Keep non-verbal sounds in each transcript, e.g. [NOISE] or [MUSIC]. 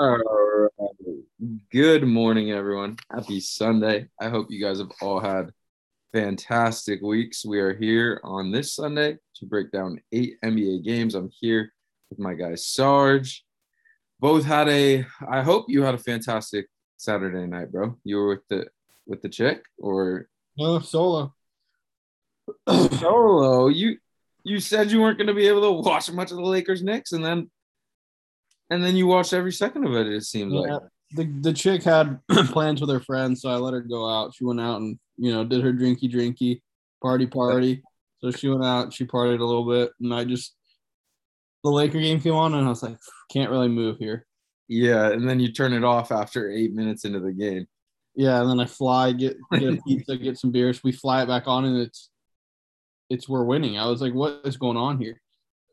All right. Good morning, everyone. Happy Sunday. I hope you guys have all had fantastic weeks. We are here on this Sunday to break down eight NBA games. I'm here with my guy Sarge. Both had a. I hope you had a fantastic Saturday night, bro. You were with the with the chick or No, solo. [CLEARS THROAT] solo. You you said you weren't going to be able to watch much of the Lakers Knicks, and then and then you watched every second of it. It seems Yeah. like. The the chick had [CLEARS THROAT] plans with her friends, so I let her go out. She went out and you know did her drinky drinky, party party. So she went out, she partied a little bit, and I just the Laker game came on, and I was like, can't really move here. Yeah, and then you turn it off after eight minutes into the game. Yeah, and then I fly, get get a [LAUGHS] pizza, get some beers. We fly it back on, and it's it's we're winning. I was like, what is going on here?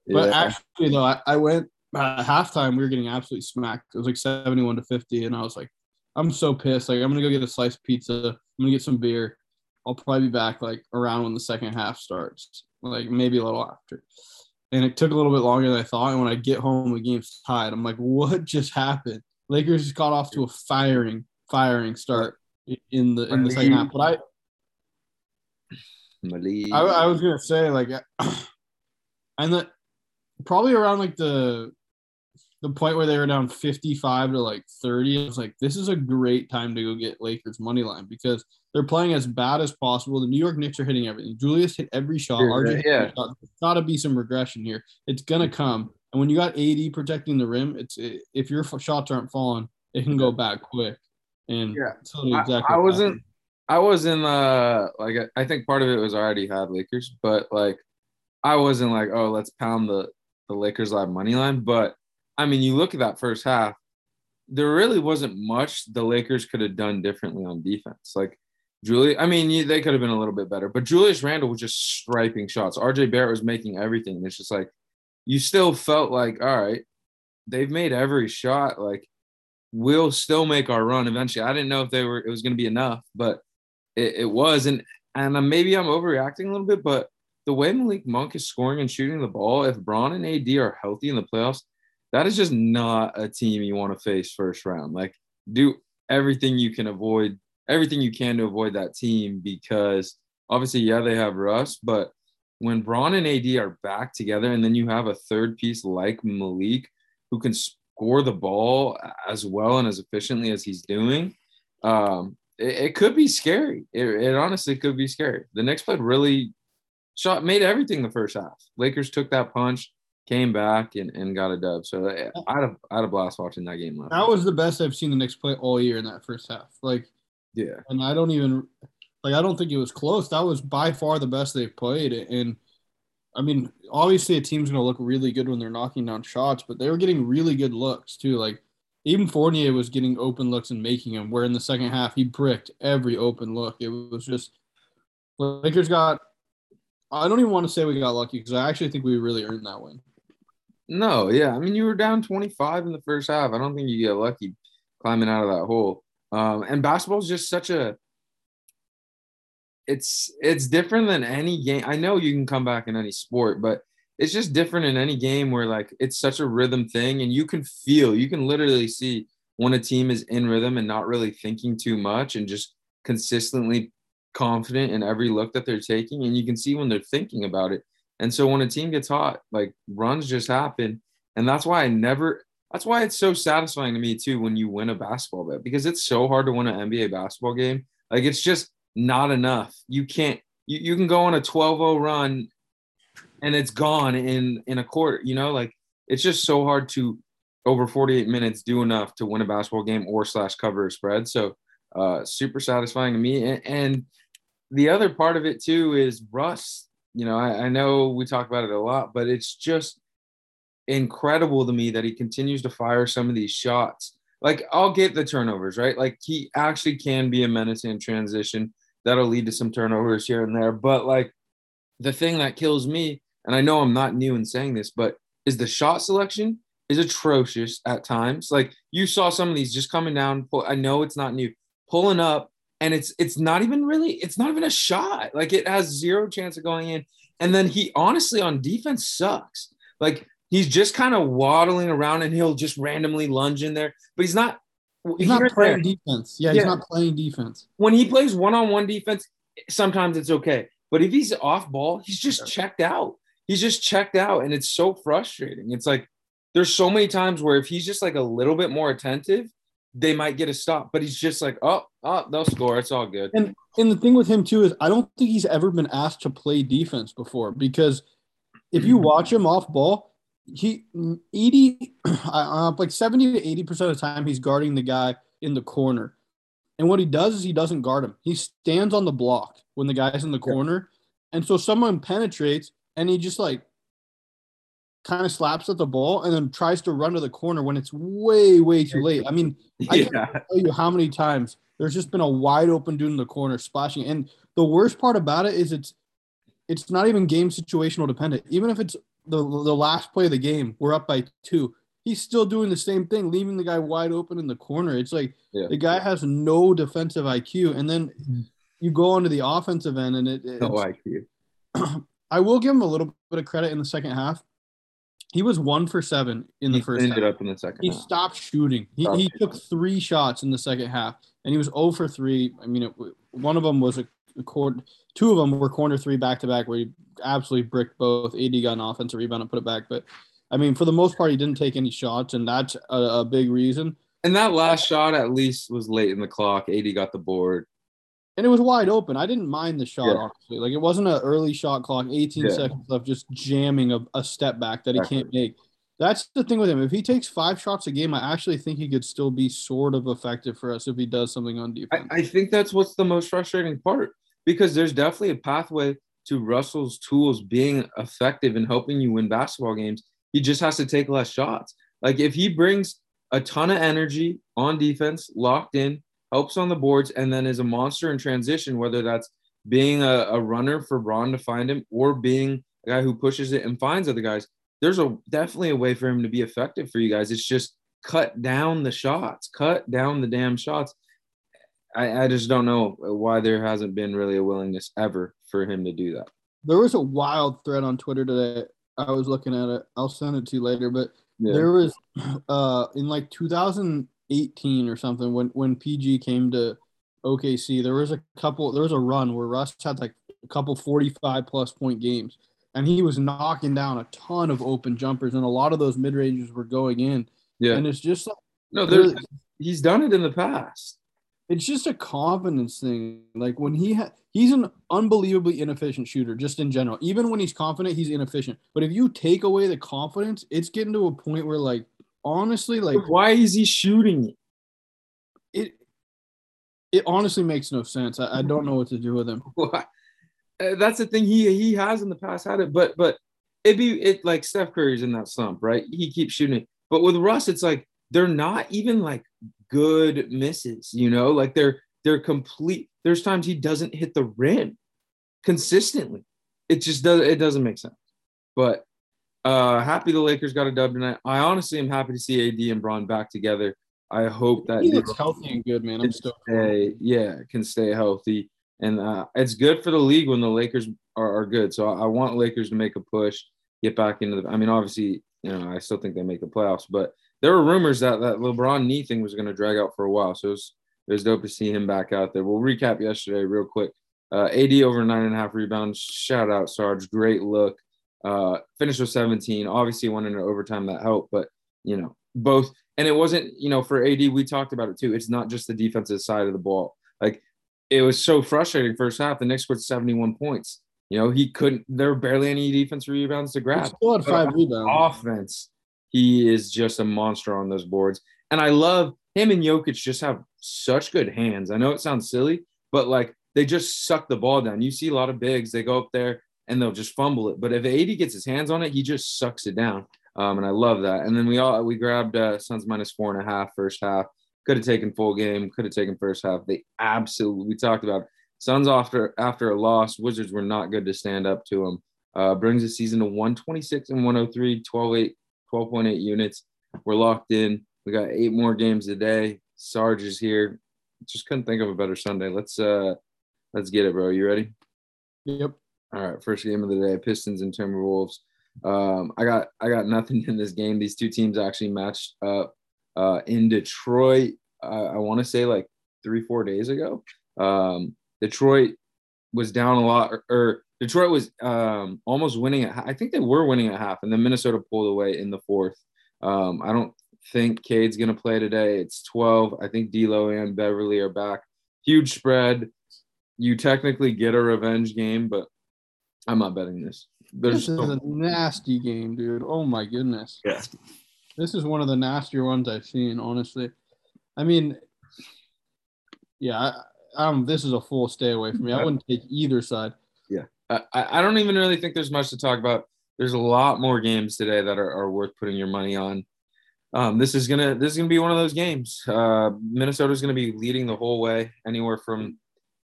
But Yeah. actually, though, I, I went at halftime. We were getting absolutely smacked. It was like seventy-one to fifty, and I was like, I'm so pissed. Like, I'm gonna go get a sliced pizza. I'm gonna get some beer. I'll probably be back like around when the second half starts, like maybe a little after. And it took a little bit longer than I thought. And when I get home, the game's tied. I'm like, what [LAUGHS] just happened? Lakers just got off to a firing, firing start in the in the second half. But I, Malik. I, I was gonna say like, [CLEARS THROAT] and that probably around like the the point where they were down 55 to like 30 i was like this is a great time to go get lakers money line because they're playing as bad as possible the new york knicks are hitting everything julius hit every shot Yeah, RJ yeah. shot. There's got to be some regression here it's gonna come and when you got AD protecting the rim it's it, if your shots aren't falling it can go back quick and Yeah. that's literally I, exactly I wasn't. happened. I wasn't. Uh, like I- I think part of it was I already had Lakers, but like I wasn't like, oh, let's pound the the Lakers live money line. But I mean, you look at that first half. There really wasn't much the Lakers could have done differently on defense. Like Julie, I mean, you- they could have been a little bit better, but Julius Randle was just striping shots. RJ Barrett was making everything. It's just like you still felt like, all right, they've made every shot. Like we'll still make our run eventually. I didn't know if they were it was going to be enough, but it, it was. And and uh, maybe I'm overreacting a little bit, but the way Malik Monk is scoring and shooting the ball, if Bron and AD are healthy in the playoffs, that is just not a team you want to face first round. Like do everything you can avoid, everything you can to avoid that team because obviously, yeah, they have Russ, but when Bron and AD are back together, and then you have a third piece like Malik who can score the ball as well and as efficiently as he's doing, um, it, it could be scary. It, it honestly could be scary. The Knicks played really shot, made everything the first half. Lakers took that punch, came back, and, and got a dub. So I, I had a I had a blast watching that game. Last that was the best i've seen the Knicks play all year in that first half like yeah. and I don't even like I don't think it was close. That was by far the best they've played. And I mean, obviously a team's gonna look really good when they're knocking down shots, but they were getting really good looks too. Like even Fournier was getting open looks and making them. Where in the second half he bricked every open look. It was just Lakers got. I don't even want to say we got lucky because I actually think we really earned that win. No, yeah. I mean, you were down 25 in the first half. I don't think you get lucky climbing out of that hole. Um, and basketball is just such a it's it's different than any game. I know you can come back in any sport, but it's just different in any game where like it's such a rhythm thing and you can feel, you can literally see when a team is in rhythm and not really thinking too much and just consistently confident in every look that they're taking and you can see when they're thinking about it. And so when a team gets hot, like runs just happen. And that's why I never, that's why it's so satisfying to me too when you win a basketball bet because it's so hard to win an NBA basketball game. Like it's just not enough. You can't, you, you can go on a 12 0 run and it's gone in, in a quarter, you know, like it's just so hard to over 48 minutes do enough to win a basketball game or slash cover a spread. So uh, super satisfying to me. And, and the other part of it too is Russ you know, I, I know we talk about it a lot, but it's just incredible to me that he continues to fire some of these shots. Like, I'll get the turnovers, right? Like, he actually can be a menace in transition. That'll lead to some turnovers here and there. But, like, the thing that kills me, and I know I'm not new in saying this, but is the shot selection is atrocious at times. Like, you saw some of these just coming down. I know it's not new, pulling up, and it's it's not even really it's not even a shot like it has zero chance of going in and then he honestly on defense sucks like he's just kind of waddling around and he'll just randomly lunge in there, but he's not. He's not playing there. defense. Yeah, he's not playing defense. When he plays one-on-one defense, sometimes it's okay. But if he's off ball, he's just checked out. He's just checked out, and it's so frustrating. It's like there's so many times where if he's just like a little bit more attentive, they might get a stop. But he's just like, oh, oh, they'll score. It's all good. And and the thing with him too is I don't think he's ever been asked to play defense before because if you watch him off ball, he 80 [CLEARS THROAT] uh, like 70 to 80 percent of the time he's guarding the guy in the corner. And what he does is he doesn't guard him. He stands on the block when the guy's in the corner. And so someone penetrates and he just like kind of slaps at the ball and then tries to run to the corner when it's way, way too late. I mean, [LAUGHS] I can't tell you how many times there's just been a wide open dude in the corner splashing. And the worst part about it is it's it's not even game situational dependent. Even if it's the the last play of the game, we're up by two. He's still doing the same thing, leaving the guy wide open in the corner. It's like Yeah. the guy has no defensive IQ, and then mm-hmm. you go onto the offensive end, and it. no IQ. [CLEARS THROAT] I will give him a little bit of credit in the second half. He was one for seven in the He first ended half. up in the second. He half. stopped shooting. He, Stopped he shooting. took three shots in the second half, and he was 0 for three. I mean, it, one of them was a, a cord. Two of them were corner three back to back, where he absolutely bricked both. AD got an offensive rebound and put it back. But I mean, for the most part, he didn't take any shots, and that's a, a big reason. And that last shot at least was late in the clock. AD got the board. And it was wide open. I didn't mind the shot, Yeah. honestly. Like it wasn't an early shot clock, 18 Yeah. seconds left, just jamming a, a step back that he Exactly. can't make. That's the thing with him. If he takes five shots a game, I actually think he could still be sort of effective for us if he does something on defense. I think that's what's the most frustrating part because there's definitely a pathway to Russell's tools being effective in helping you win basketball games. He just has to take less shots. Like if he brings a ton of energy on defense, locked in, helps on the boards, and then is a monster in transition, whether that's being a, a runner for Bron to find him or being a guy who pushes it and finds other guys, there's a definitely a way for him to be effective for you guys. It's just cut down the shots, cut down the damn shots. I, I just don't know why there hasn't been really a willingness ever for him to do that. there was a wild thread on Twitter today. I was looking at it. I'll send it to you later. But Yeah. there was uh in like 2018 or something when when PG came to OKC, there was a couple there was a run where Russ had like a couple 45 plus point games and he was knocking down a ton of open jumpers and a lot of those mid-ranges were going in. yeah. And it's just like No, there's he's done it in the past. it's just a confidence thing. Like when he ha- he's an unbelievably inefficient shooter, just in general. Even when he's confident, he's inefficient. But if you take away the confidence, it's getting to a point where, like, honestly, like Why is he shooting it? it, it honestly makes no sense. I, I don't know what to do with him. [LAUGHS] Uh, that's the thing. He he has in the past had it, but but it'd be it like Steph Curry's in that slump, right? He keeps shooting it. But with Russ, it's like they're not even like good misses, you know, like they're they're complete. There's times he doesn't hit the rim consistently. It just does it doesn't make sense. But uh happy the Lakers got a dub tonight. I honestly am happy to see AD and Bron back together. I hope that He looks healthy and good, man. I'm stoked. stay, yeah, can stay healthy. And uh, it's good for the league when the Lakers are, are good. So I, I want Lakers to make a push, get back into the. I mean, obviously, you know, I still think they make the playoffs, but there were rumors that that LeBron knee thing was going to drag out for a while. So it was, it was dope to see him back out there. We'll recap yesterday real quick. Uh, AD over nine and a half rebounds. Shout out Sarge, great look. Uh, finished with 17. Obviously, went into overtime that helped, but you know, both. And it wasn't, you know, for AD, we talked about it too. It's not just the defensive side of the ball. Like it was so frustrating first half. The Knicks scored 71 points. You know, he couldn't, there were barely any defensive rebounds to He grab. still had five rebounds. Offense, he is just a monster on those boards. And I love him and Jokic just have such good hands. I know it sounds silly, but like they just suck the ball down. You see a lot of bigs, they go up there and they'll just fumble it. But if AD gets his hands on it, he just sucks it down. Um, and I love that. And then we all we grabbed uh, Suns minus four and a half first half. Could have taken full game. Could have taken first half. They absolutely. We talked about. Suns after after a loss. Wizards were not good to stand up to them. Uh, brings the season to 126 and 103, 12, 8, 12.8 units. We're locked in. We got eight more games a day. Sarge is here. Just couldn't think of a better Sunday. Let's uh let's get it, bro. You ready? Yep. All right, first game of the day: Pistons and Timberwolves. Um, I got I got nothing in this game. These two teams actually matched up uh, in Detroit. Uh, I want to say like three four days ago. Um, Detroit was down a lot, or, or Detroit was um, almost winning at. I think they were winning at half, and then Minnesota pulled away in the fourth. Um, I don't think Cade's gonna play today. It's twelve. I think D'Lo and Beverley are back. Huge spread. You technically get a revenge game, but I'm not betting this. There's this is a nasty game, dude. Oh my goodness. Yeah. This is one of the nastier ones I've seen, honestly. I mean, yeah, I, um, this is a full stay away from me. I wouldn't take either side. Yeah, I, I don't even really think there's much to talk about. There's a lot more games today that are, are worth putting your money on. Um, this is gonna this is gonna be one of those games. Uh, Minnesota's gonna be leading the whole way, anywhere from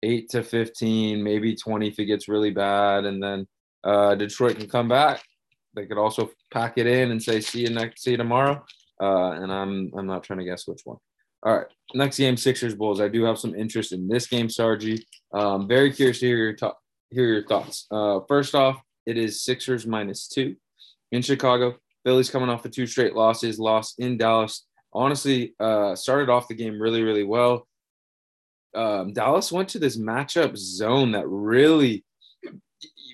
eight to fifteen, maybe twenty if it gets really bad, and then uh, Detroit can come back. They could also pack it in and say, "See you next, see you tomorrow." Uh, and I'm I'm not trying to guess which one. All right, next game, Sixers Bulls. I do have some interest in this game, Sargi. Um, very curious to hear your to- hear your thoughts. Uh, first off, it is Sixers minus two in Chicago. Philly's coming off of two straight losses, lost in Dallas. Honestly, uh, started off the game really, really well. Um, Dallas went to this matchup zone that really,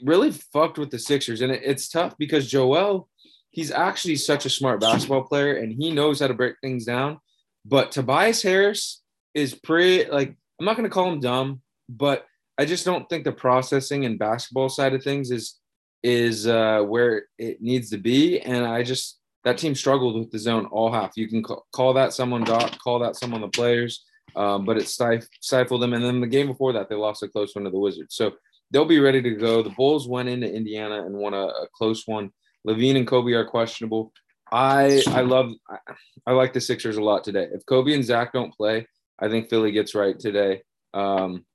really fucked with the Sixers, and it, it's tough because Joel, he's actually such a smart basketball player, and he knows how to break things down but Tobias Harris is pretty like I'm not going to call him dumb, but I just don't think the processing and basketball side of things is is uh, where it needs to be. And I just that team struggled with the zone all half. You can call, call that someone Doc, call that someone the players, um, but it stif- stifled them. And then the game before that, they lost a close one to the Wizards. So they'll be ready to go. The Bulls went into Indiana and won a, a close one. LaVine and Coby are questionable. I I love I, I, like the Sixers a lot today. If Coby and Zach don't play, I think Philly gets right today. Um,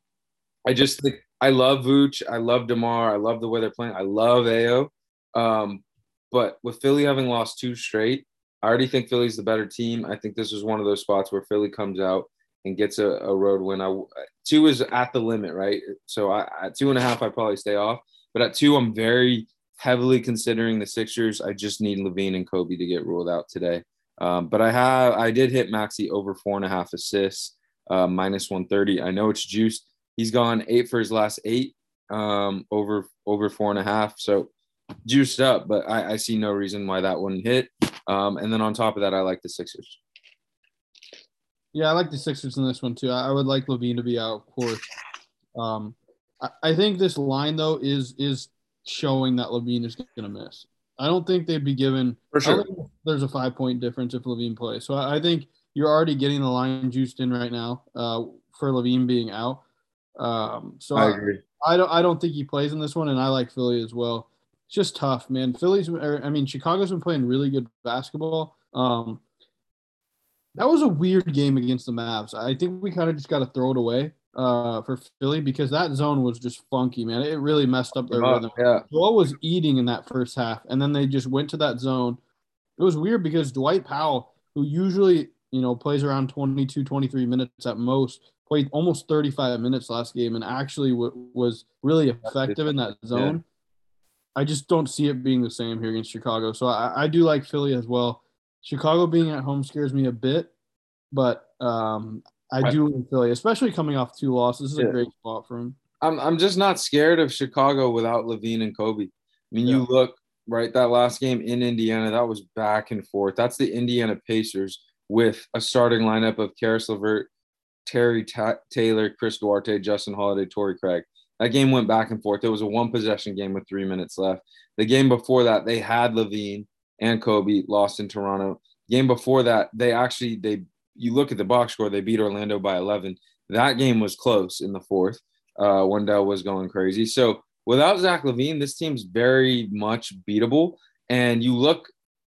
I just think I love Vooch. I love Demar. I love the way they're playing. I love Ayo. Um, but with Philly having lost two straight, I already think Philly's the better team. I think this is one of those spots where Philly comes out and gets a, a road win. I two is at the limit, right? So I, at two and a half, I probably stay off. But at two, I'm very heavily considering the Sixers. I just need LaVine and Coby to get ruled out today. Um, but I have I did hit Maxey over four and a half assists, uh, minus 130. I know it's juiced. He's gone eight for his last eight, um, over over four and a half. So juiced up, but I, I see no reason why that wouldn't hit. Um, and then on top of that, I like the Sixers. Yeah, I like the Sixers in this one too. I, I would like LaVine to be out, of course. Um, I, I think this line though is is showing that LaVine is going to miss. I don't think they'd be given. For sure. There's a five point difference if LaVine plays. So I think you're already getting the line juiced in right now uh, for LaVine being out. Um, so I agree. I, I, don't. I don't think he plays in this one, and I like Philly as well. It's just tough, man. Philly's. I mean, Chicago's been playing really good basketball. Um, that was a weird game against the Mavs. I think we kind of just got to throw it away uh, for Philly because that zone was just funky, man. It really messed up their rhythm. Yeah. Joel was eating in that first half, and then they just went to that zone. It was weird because Dwight Powell, who usually, you know, plays around 22, 23 minutes at most, played almost 35 minutes last game and actually w- was really effective in that zone. Yeah. I just don't see it being the same here against Chicago. So I, I do like Philly as well. Chicago being at home scares me a bit, but um, I do in Philly, especially coming off two losses. This is yeah. a great spot for him. I'm I'm just not scared of Chicago without LaVine and Coby. I mean, yeah. you look right that last game in Indiana, that was back and forth. That's the Indiana Pacers with a starting lineup of Caris LeVert, Terry Ta- Taylor, Chris Duarte, Justin Holiday, Torrey Craig. That game went back and forth. It was a one possession game with three minutes left. The game before that, they had LaVine and Coby lost in Toronto. Game before that, they actually they you look at the box score, they beat Orlando by 11. That game was close in the fourth. Uh, Wendell was going crazy. So without Zach LaVine, this team's very much beatable. And you look,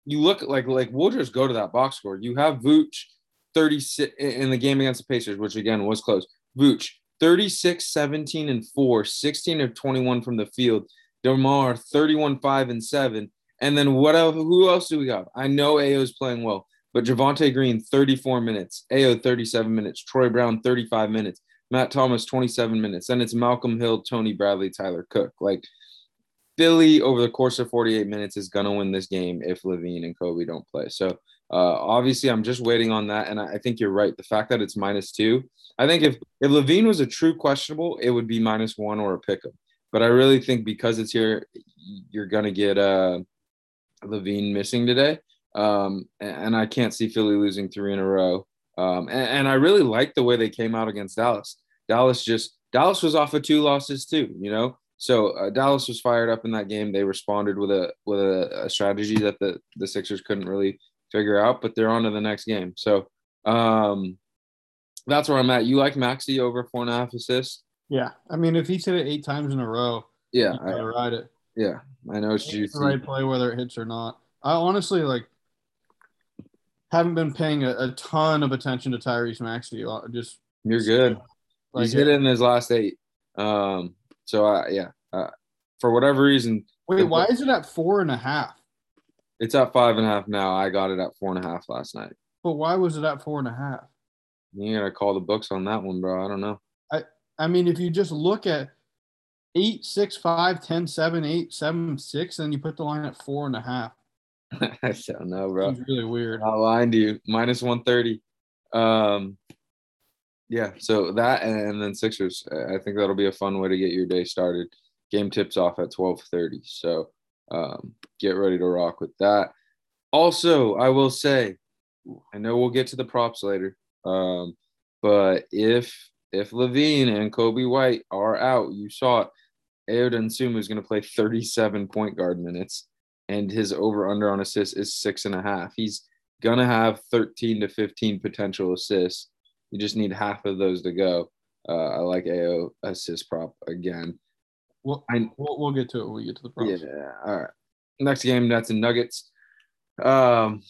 you look like like we'll just go to that box score. You have Vooch 36 in the game against the Pacers, which again was close. Vooch 36, 17, and 4, 16 of 21 from the field. DeMar 31, 5, and 7. And then what else? Who else do we have? I know Ayo is playing well. But Javonte Green, 34 minutes. Ayo 37 minutes. Troy Brown, 35 minutes. Matt Thomas, 27 minutes. Then it's Malcolm Hill, Tony Bradley, Tyler Cook. Like Philly over the course of 48 minutes is gonna win this game if LaVine and Coby don't play. So uh, obviously, I'm just waiting on that, and I, I think you're right. The fact that it's minus two, I think if if LaVine was a true questionable, it would be minus one or a pick'em. But I really think because it's here, you're gonna get uh, LaVine missing today, um, and, and I can't see Philly losing three in a row. Um, and, and I really like the way they came out against Dallas. Dallas just Dallas was off of two losses too, you know. So uh, Dallas was fired up in that game. They responded with a with a, a, strategy that the the Sixers couldn't really figure out, but they're on to the next game. So um, that's where I'm at. You like Maxey over four and a half assists? Yeah, I mean, if he's hit it eight times in a row, yeah, I ride it. Yeah, I know it's juicy. The right play, whether it hits or not. I honestly like haven't been paying a, a ton of attention to Tyrese Maxey. Uh, just you're good. Like He's hit it in his last eight. Um, so uh, yeah, uh, for whatever reason. Wait, why is it at four and a half? It's at five and a half now. I got it at four and a half last night. But why was it at four and a half? You gotta call the books on that one, bro. I don't know. I I mean, if you just look at eight, six, five, ten, seven, eight, seven, six, and you put the line at four and a half. [LAUGHS] I don't know, bro. It's really weird. I lied to you. Minus one thirty. Um, yeah. So that and then Sixers. I think that'll be a fun way to get your day started. Game tips off at twelve thirty. So um, get ready to rock with that. Also, I will say, I know we'll get to the props later, um, but if if LaVine and Coby White are out, you saw it. Ayo Dosunmu is going to play 37 point guard minutes, and his over under on assists is six and a half. He's gonna have 13 to 15 potential assists. You just need half of those to go. Uh, I like Ayo assist prop again. Well, I, we'll, we'll get to it when we get to the props. Yeah. All right. Next game, Nets and Nuggets. Um,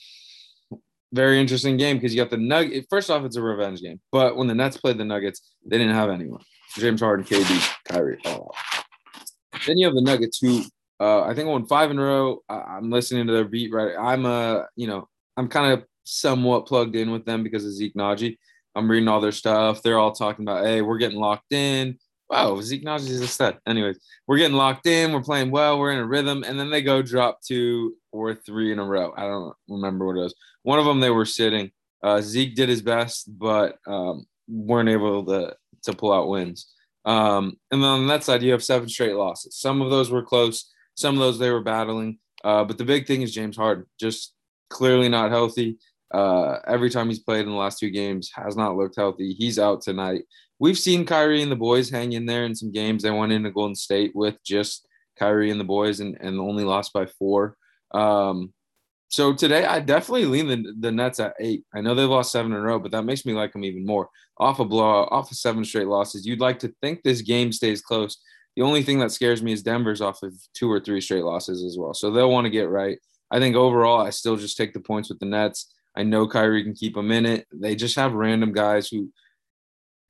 very interesting game because you got the Nugget. First off, it's a revenge game. But when the Nets played the Nuggets, they didn't have anyone. James Harden, KD, Kyrie. Then you have the Nuggets, who uh, I think won five in a row. I- am listening to their beat right. I'm a, uh, you know, I'm kind of somewhat plugged in with them because of Zeke Nnaji. I'm reading all their stuff. They're all talking about, hey, we're getting locked in wow, Zeke Nnaji is a stud. Anyways, we're getting locked in. We're playing well. We're in a rhythm. And then they go drop two or three in a row. I don't remember what it was. One of them they were sitting. Uh, Zeke did his best, but um, weren't able to, to pull out wins. Um, and then on that side, you have seven straight losses. Some of those were close. Some of those they were battling. Uh, but the big thing is James Harden, just clearly not healthy. Uh, every time he's played in the last two games, has not looked healthy. He's out tonight we've seen Kyrie and the boys hang in there in some games. They went into Golden State with just Kyrie and the boys and, and only lost by four. Um, so today I definitely lean the, the Nets at eight. I know they lost seven in a row, but that makes me like them even more. Off a blowout, off of seven straight losses, you'd like to think this game stays close. The only thing that scares me is Denver's off of two or three straight losses as well. So they'll want to get right. I think overall, I still just take the points with the Nets. I know Kyrie can keep them in it. They just have random guys who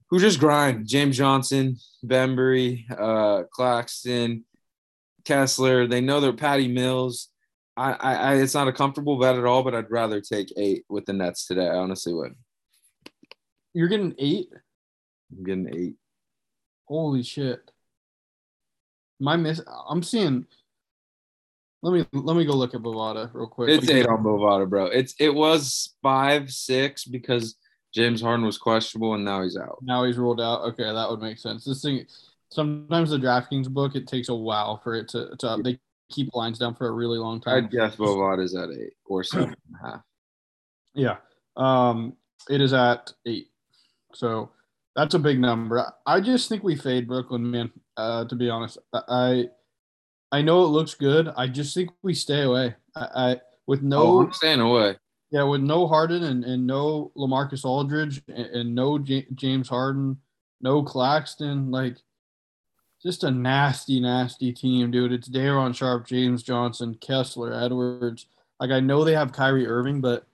who just grind. James Johnson, Bembry, uh, Claxton, Kessler. They know they're Patty Mills. I, I, it's not a comfortable bet at all, but I'd rather take eight with the Nets today. I honestly would. You're getting eight. I'm getting eight. Holy shit! My miss. I'm seeing. Let me let me go look at Bovada real quick. It's eight on Bovada, bro. It's it was five six because James Harden was questionable and now he's out. Now he's ruled out. Okay, that would make sense. This thing, sometimes the DraftKings book, it takes a while for it to, to they keep lines down for a really long time. I'd guess Bovada is at eight or seven and a half. Yeah, um, it is at eight. So that's a big number. I just think we fade Brooklyn, man. Uh, to be honest, I I know it looks good. I just think we stay away. I, I with no oh, staying away. Yeah, with no Harden and, and no Lamarcus Aldridge and, and no J- James Harden, no Claxton, like just a nasty, nasty team, dude. It's Day'Ron Sharpe, James Johnson, Kessler, Edwards. Like I know they have Kyrie Irving, but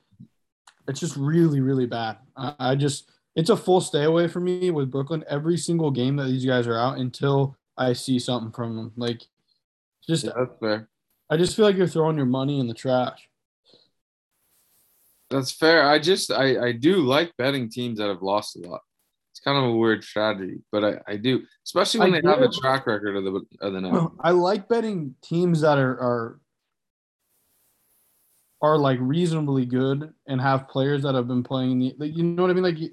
it's just really, really bad. I, I just it's a full stay away for me with Brooklyn every single game that these guys are out until I see something from them. Like just yeah, that's fair. I just feel like you're throwing your money in the trash. That's fair. I just I I do like betting teams that have lost a lot. Kind of a weird strategy, but I, I do, especially when I they have a track record of the of the Nets. I like betting teams that are are are like reasonably good and have players that have been playing the like, you know what I mean like you,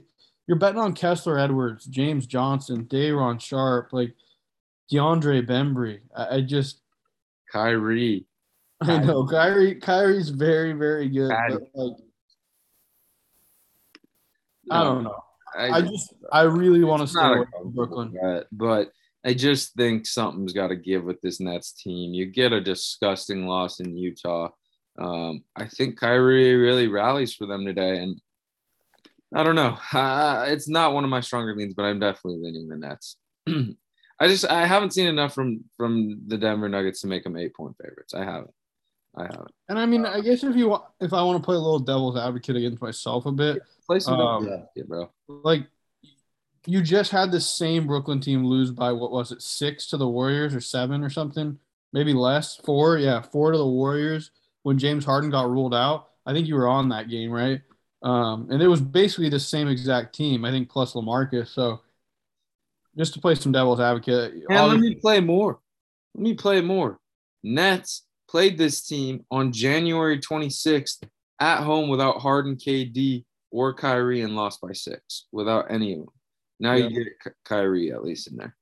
you're betting on Kessler Edwards, James Johnson, Day'Ron Sharpe, like DeAndre Bembry. I, I just Kyrie, [LAUGHS] I know Kyrie Kyrie's very very good, Kyrie. but like I don't know. I, I just I really want to stay away from Brooklyn. bet, but I just think something's got to give with this Nets team. You get a disgusting loss in Utah. Um, I think Kyrie really rallies for them today, and I don't know. [LAUGHS] Uh, it's not one of my stronger leans, but I'm definitely leaning the Nets. [CLEARS THROAT] I just I haven't seen enough from from the Denver Nuggets to make them eight point favorites. I haven't. I haven't. And I mean, I guess if you want, if I want to play a little devil's advocate against myself a bit, Play some Um, yeah, bro. like you just had the same Brooklyn team lose by what was it, six to the Warriors or seven or something, maybe less, four, yeah, four to the Warriors when James Harden got ruled out. I think you were on that game, right? Um, and it was basically the same exact team, I think, plus Lamarcus. So just to play some devil's advocate, And let me play more. Let me play more. Nets played this team on January 26th at home without Harden, KD, or Kyrie and lost by six without any of them. Now Yeah. you get Kyrie at least in there.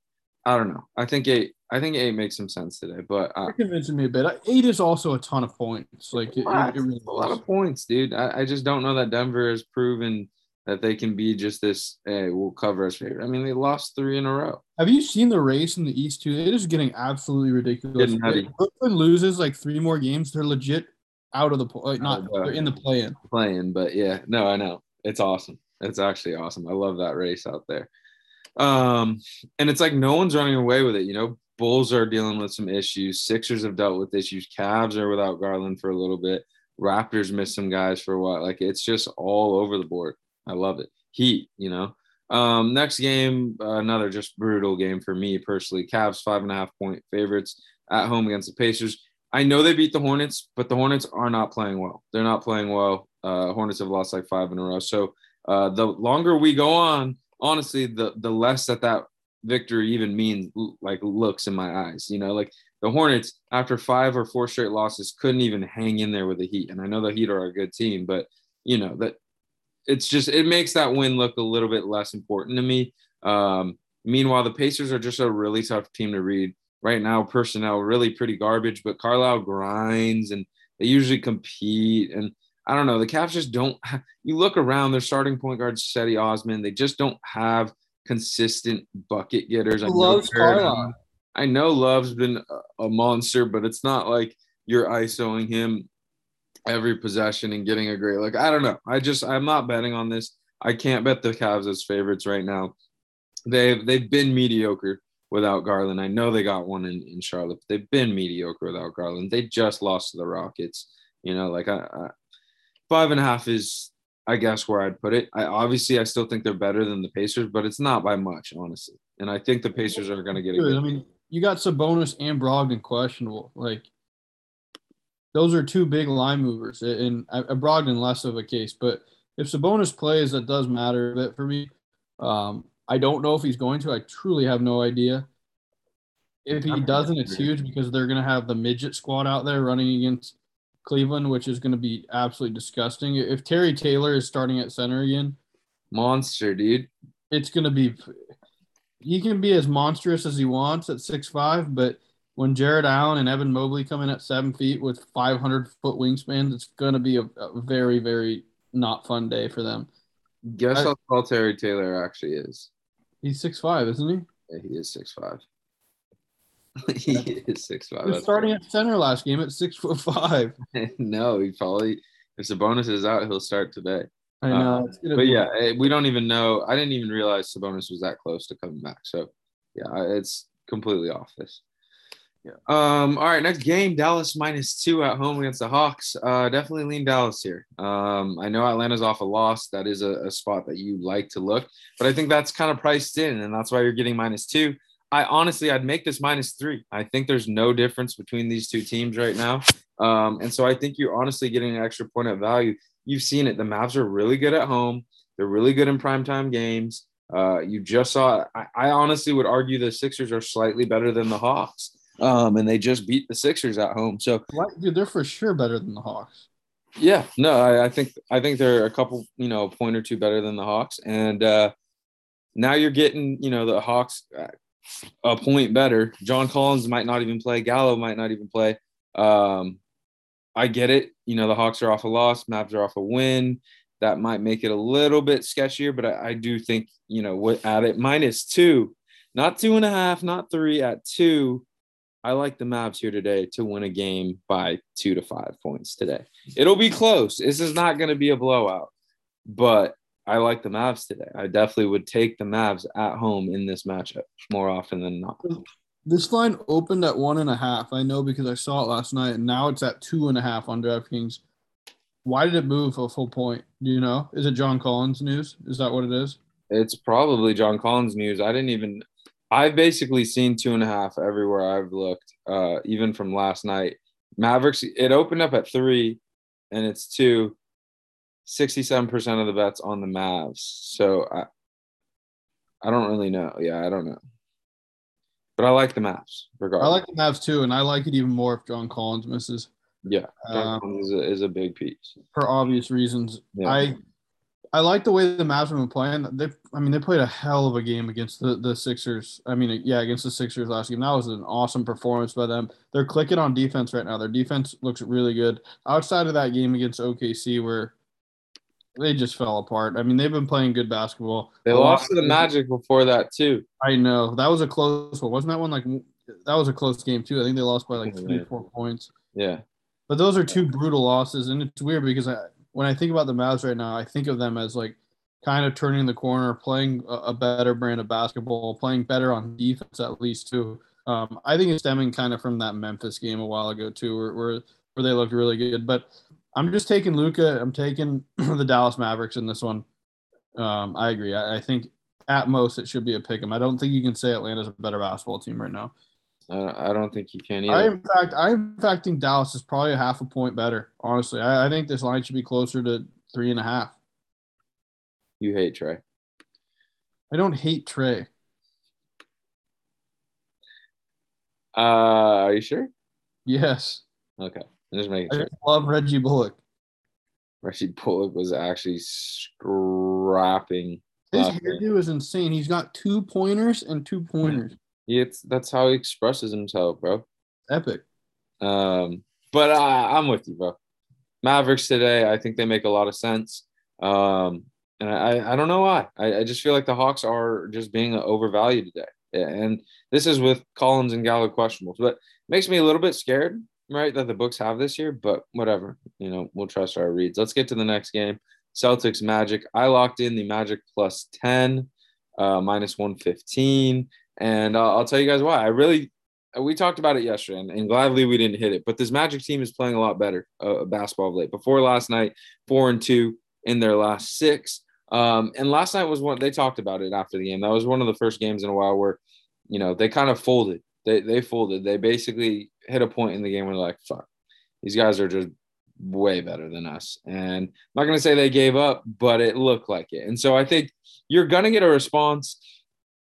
I don't know. I think eight. I think eight makes some sense today, but uh, you're convincing me a bit. Eight is also a ton of points. Like it, it, it really a lot is. of points, dude. I, I just don't know that Denver has proven that they can be just this. Hey, we'll cover as favorite. I mean, they lost three in a row. Have you seen the race in the East too? It is getting absolutely ridiculous. Getting. If Brooklyn loses like three more games, they're legit out of the play. Like not they're in the play-in. playing, but yeah, no, I know. It's awesome. It's actually awesome. I love that race out there. Um, and it's like no one's running away with it. You know, Bulls are dealing with some issues. Sixers have dealt with issues. Cavs are without Garland for a little bit. Raptors missed some guys for a while. Like it's just all over the board. I love it. Heat, you know. Um, next game, another just brutal game for me personally. Cavs five and a half point favorites at home against the Pacers. I know they beat the Hornets, but the Hornets are not playing well. They're not playing well. Uh, Hornets have lost like five in a row. So uh, the longer we go on, honestly, the the less that that victory even means like looks in my eyes. You know, like the Hornets after five or four straight losses couldn't even hang in there with the Heat. And I know the Heat are a good team, but you know that it's just it makes that win look a little bit less important to me. Um, meanwhile, the Pacers are just a really tough team to read right now. Personnel really pretty garbage, but Carlisle grinds and they usually compete. And I don't know, the Cavs just don't. You look around, their starting point guard Cedi Osman, they just don't have consistent bucket getters. I know Loves Carlisle. I know Love's been a- a monster, but it's not like you're ISOing him every possession and getting a great like I don't know. I just I'm not betting on this. I can't bet the Cavs as favorites right now. They've they've been mediocre without Garland. I know they got one in, in Charlotte, but they've been mediocre without Garland. They just lost to the Rockets. You know, like I, I five and a half is I guess where I'd put it. I obviously I still think they're better than the Pacers, but it's not by much, honestly. And I think the Pacers are gonna get a Dude, good I mean, you got Sabonis and Brogdon questionable. Like those are two big line movers, and Brogdon less of a case. But if Sabonis plays, that does matter a bit for me. Um, I don't know if he's going to. I truly have no idea. If he doesn't, it's huge because they're going to have the midget squad out there running against Cleveland, which is going to be absolutely disgusting. If Terry Taylor is starting at center again, monster, dude. it's going to be he can be as monstrous as he wants at six five, but when Jarrett Allen and Evan Mobley come in at seven feet with 500 foot wingspans, it's going to be a, a very, very not fun day for them. Guess I- how tall Terry Taylor actually is. He's six five, isn't he? Yeah, he is six five. [LAUGHS] he is six five. He was starting at center last game at six foot five. [LAUGHS] no, he probably if Sabonis is out, he'll start today. I know. gonna But be- yeah, eh, we don't even know. I didn't even realize Sabonis was that close to coming back. So yeah, it's completely off this. Yeah. Um. All right. Next game, Dallas minus two at home against the Hawks. Uh, definitely lean Dallas here. Um, I know Atlanta's off a loss. That is a, a spot that you like to look, but I think that's kind of priced in, and that's why you're getting minus two. I honestly, I'd make this minus three. I think there's no difference between these two teams right now. Um, and so I think you're honestly getting an extra point of value. You've seen it. The Mavs are really good at home. They're really good in primetime games. Uh, you just saw. I, I, honestly would argue the Sixers are slightly better than the Hawks, um, and they just beat the Sixers at home. So, what? dude, they're for sure better than the Hawks. Yeah, no, I, I, think I think they're a couple, you know, a point or two better than the Hawks, and uh, now you're getting, you know, the Hawks a point better. John Collins might not even play. Gallo might not even play. Um, I get it. You know, the Hawks are off a loss, Mavs are off a win. That might make it a little bit sketchier, but I, I do think, you know, what at it minus two, not two and a half, not three, at two. I like the Mavs here today to win a game by two to five points today. It'll be close. This is not going to be a blowout, but I like the Mavs today. I definitely would take the Mavs at home in this matchup more often than not. This line opened at one and a half. I know because I saw it last night, and now it's at two and a half on DraftKings. Why did it move a full point? Do you know? Is it John Collins news? Is that what it is? It's probably John Collins news. I didn't even. I've basically seen two and a half everywhere I've looked, uh, even from last night. Mavericks. It opened up at three, and it's two. 67% of the bets on the Mavs. So I I don't really know. Yeah, I don't know. But I like the Mavs regardless. I like the Mavs too, and I like it even more if John Collins misses. Yeah, John um, Collins is a, is a big piece. For obvious reasons. Yeah. I I like the way the Mavs have been playing. They, I mean, they played a hell of a game against the, the Sixers. I mean, yeah, against the Sixers last game. That was an awesome performance by them. They're clicking on defense right now. Their defense looks really good. Outside of that game against OKC, where they just fell apart. I mean, they've been playing good basketball. They lost to the Magic before that too. I know that was a close one. Wasn't that one like that was a close game too? I think they lost by like three, four points. Yeah. But those are two brutal losses, and it's weird because I, when I think about the Mavs right now, I think of them as like kind of turning the corner, playing a, better brand of basketball, playing better on defense at least too. Um, I think it's stemming kind of from that Memphis game a while ago too, where where, where they looked really good. But I'm just taking Luka. I'm taking [CLEARS THROAT] the Dallas Mavericks in this one. Um, I agree. I, I, think at most it should be a pick 'em. I don't think you can say Atlanta's a better basketball team right now. I don't think you can either. I in fact, I in fact think Dallas is probably a half a point better. Honestly, I, I think this line should be closer to three and a half. You hate Trey. I don't hate Trey. Uh, are you sure? Yes. Okay. I'm just making sure. I love Reggie Bullock. Reggie Bullock was actually scrapping. His hairdo is insane. He's got two pointers and two pointers. Yeah, it's that's how he expresses himself, bro. Epic. Um, but I, I'm with you, bro. Mavericks today, I think they make a lot of sense. Um, and I, I don't know why. I, I just feel like the Hawks are just being overvalued today. And this is with Collins and Gallo questionables, but makes me a little bit scared right that the books have this year, but whatever. You know, we'll trust our reads. Let's get to the next game. Celtics Magic. I locked in the Magic plus 10, uh, minus 115. And uh, I'll tell you guys why. I really, we talked about it yesterday, and, and, gladly we didn't hit it. But this Magic team is playing a lot better uh, basketball of late. Before last night, four and two in their last six. Um, and last night was one they talked about it after the game. That was one of the first games in a while where, you know, they kind of folded. They they folded. They basically hit a point in the game where like, fuck, these guys are just way better than us. And I'm not to say they gave up, but it looked like it. And so I think you're to get a response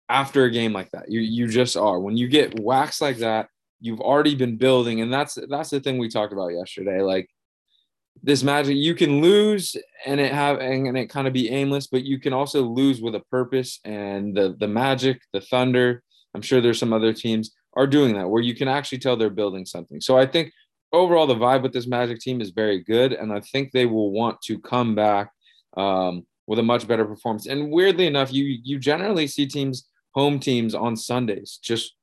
after a game like that. You, you just are. When you get waxed like that, you've already been building. And that's, that's the thing we talked about yesterday. Like this magic, you can lose and it have, and it kind of be aimless, but you can also lose with a purpose and the, the magic, the thunder. I'm sure there's some other teams are doing that where you can actually tell they're building something. So I think overall the vibe with this Magic team is very good, and I think they will want to come back um, with a much better performance. And weirdly enough, you you generally see teams, home teams on Sundays just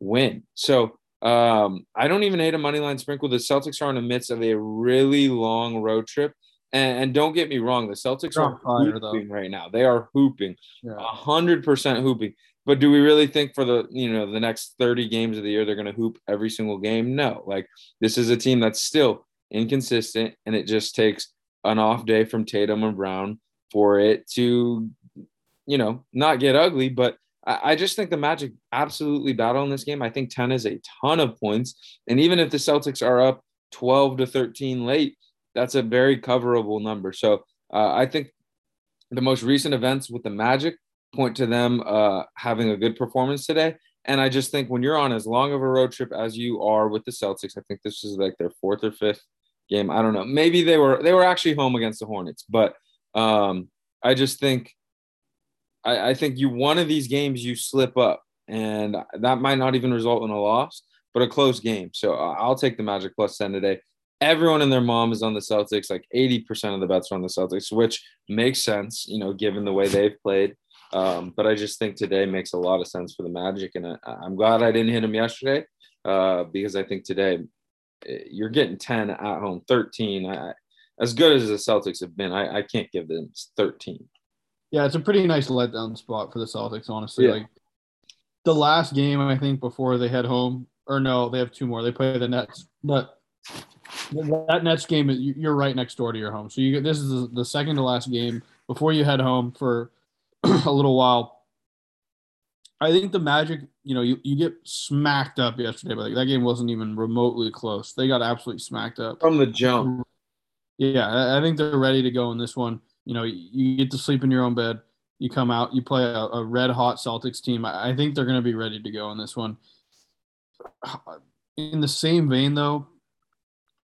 win. So um, I don't even hate a money line sprinkle. The Celtics are in the midst of a really long road trip. And, and don't get me wrong, the Celtics are fire, hooping though. right now. They are hooping, hundred yeah. percent hooping. But do we really think for the you know the next 30 games of the year they're going to hoop every single game? No. Like this is a team that's still inconsistent, and it just takes an off day from Tatum and Brown for it to, you know, not get ugly. But I, just think the Magic absolutely battle in this game. I think 10 is a ton of points, and even if the Celtics are up 12 to 13 late, that's a very coverable number. So uh, I think the most recent events with the Magic point to them uh, having a good performance today. And I just think when you're on as long of a road trip as you are with the Celtics, I think this is like their fourth or fifth game. I don't know. Maybe they were they were actually home against the Hornets, but um, I just think I, I think you one of these games you slip up, and that might not even result in a loss, but a close game. So uh, I'll take the Magic plus ten today. Everyone and their mom is on the Celtics. Like eighty percent of the bets are on the Celtics, which makes sense, you know, given the way they've played. Um, but I just think today makes a lot of sense for the Magic, and I, am glad I didn't hit them yesterday uh, because I think today eh, you're getting 10 at home, 13. I, as good as the Celtics have been, I, I can't give them 13. Yeah, it's a pretty nice letdown spot for the Celtics, honestly. Yeah. Like the last game, I think, before they head home, or no, they have two more. They play the Nets, but that Nets game, you're right next door to your home. So you get this is the second to last game before you head home for [CLEARS THROAT] a little while. I think the Magic, you know, you, you get smacked up yesterday, but like, that game wasn't even remotely close. They got absolutely smacked up from the jump. Yeah, I think they're ready to go in this one. You know, you get to sleep in your own bed. You come out, you play a, a red hot Celtics team. I, think they're going to be ready to go in this one. In the same vein, though,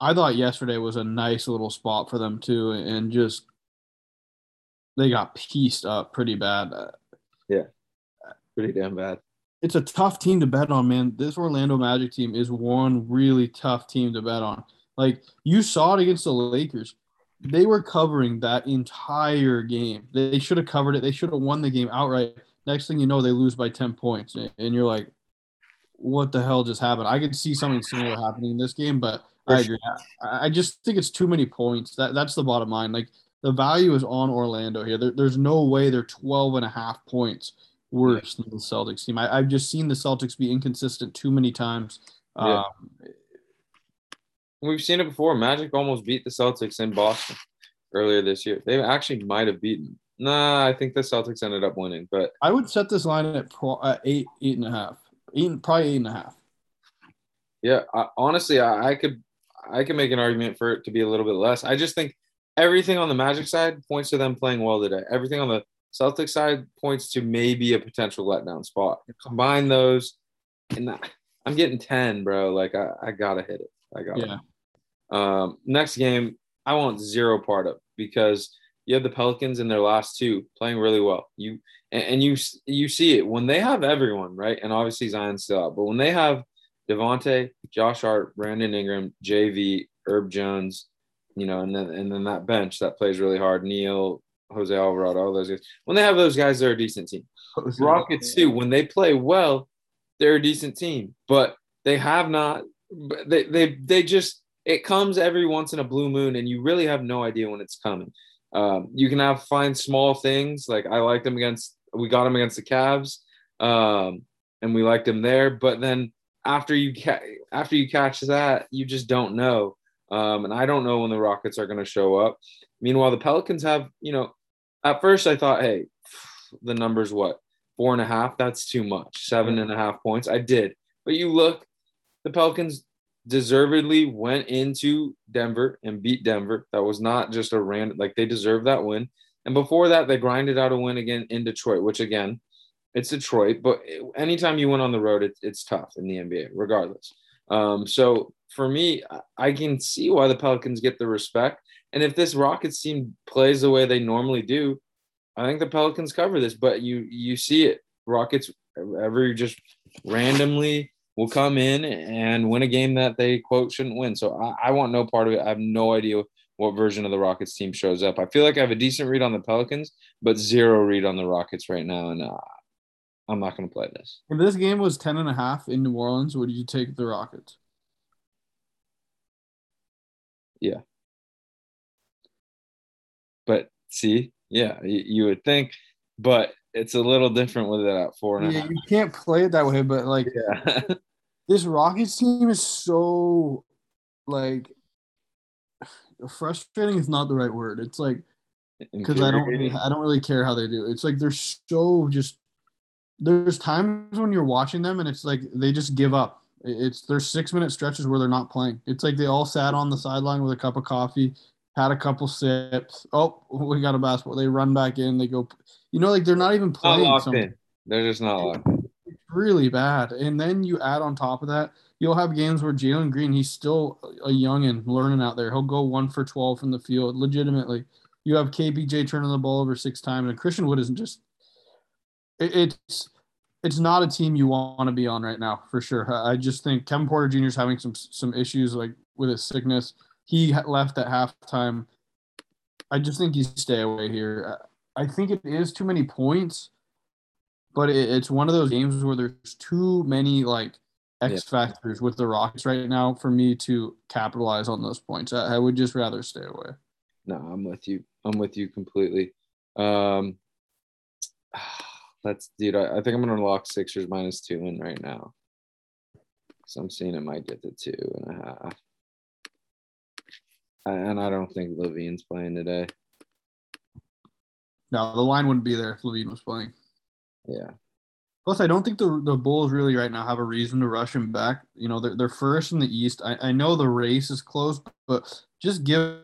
I thought yesterday was a nice little spot for them too, and just they got pieced up pretty bad. Yeah, pretty damn bad. It's a tough team to bet on, man. This Orlando Magic team is one really tough team to bet on. Like you saw it against the Lakers. They were covering that entire game. They should have covered it. They should have won the game outright. Next thing you know, they lose by 10 points. And you're like, what the hell just happened? I could see something similar happening in this game, but I agree. I just think it's too many points. That that's the bottom line. Like the value is on Orlando here. There, there's no way they're 12 and a half points worse than the Celtics team. I, have just seen the Celtics be inconsistent too many times. Yeah. Um, We've seen it before. Magic almost beat the Celtics in Boston earlier this year. They actually might have beaten. Nah, I think the Celtics ended up winning, but I would set this line at pro, uh, eight, eight and a half, eight, probably eight and a half. Yeah, I, honestly, I, I could, I could make an argument for it to be a little bit less. I just think everything on the Magic side points to them playing well today. Everything on the Celtics side points to maybe a potential letdown spot. Combine those, and I'm getting ten, bro. Like I, I gotta hit it. I got yeah. it. Um, next game, I want zero part of because you have the Pelicans in their last two playing really well. You and, and you you see it when they have everyone right, and obviously Zion's still out, but when they have Devonte, Josh Hart, Brandon Ingram, JV, Herb Jones, you know, and then and then that bench that plays really hard. Neil, Jose Alvarado, all those guys. When they have those guys, they're a decent team. Rockets too. When they play well, they're a decent team. But they have not. They they they just it comes every once in a blue moon, and you really have no idea when it's coming. Um, you can have find small things like I liked them against. We got them against the Cavs, um, and we liked them there. But then after you ca- after you catch that, you just don't know. Um, and I don't know when the Rockets are going to show up. Meanwhile, the Pelicans have, you know, at first I thought, hey, the number's what? Four and a half? That's too much. Seven and a half points. I did. But you look, the Pelicans deservedly went into Denver and beat Denver. That was not just a random, like they deserved that win. And before that, they grinded out a win again in Detroit, which again, it's Detroit. But anytime you win on the road, it, it's tough in the NBA, regardless. Um, so for me, I can see why the Pelicans get the respect. And if this Rockets team plays the way they normally do, I think the Pelicans cover this. But you you see it, Rockets ever just randomly will come in and win a game that they quote shouldn't win. So I, I want no part of it. I have no idea what version of the Rockets team shows up. I feel like I have a decent read on the Pelicans, but zero read on the Rockets right now, and uh, I'm not going to play this. If this game was 10 and a half in New Orleans, would you take the Rockets? Yeah. But see, yeah, you, you would think, but it's a little different with it at four and yeah, You can't play it that way, but like yeah. [LAUGHS] this Rockets team is so like frustrating is not the right word. It's like because I don't really, I don't really care how they do. It's like they're so just there's times when you're watching them and it's like they just give up. It's there's six minute stretches where they're not playing. It's like they all sat on the sideline with a cup of coffee, had a couple sips. Oh, we got a basketball. They run back in. They go. You know, like they're not even Not playing. locked something. in. They're just not locked really bad. And then you add on top of that, you'll have games where Jalen Green, he's still a youngin learning out there. He'll go one for 12 from the field, legitimately. You have KPJ turning the ball over six times, and Christian Wood isn't just. it- it's it's not a team you want to be on right now for sure. I just think Kevin Porter Jr. is having some some issues like with his sickness. He left at halftime. I just think you stay away here. I think it is too many points, but it, it's one of those games where there's too many like X factors with the Rockets right now for me to capitalize on those points. I, I would just rather stay away. No, I'm with you. I'm with you completely. Um, [SIGHS] let's, dude. I, I think I'm gonna lock Sixers minus two in right now. So I'm seeing it might get to two and a half. And I don't think LaVine's playing today. No, the line wouldn't be there if Levine was playing. Yeah. Plus, I don't think the the Bulls really right now have a reason to rush him back. You know, they're, they're first in the East. I, I know the race is close, but just give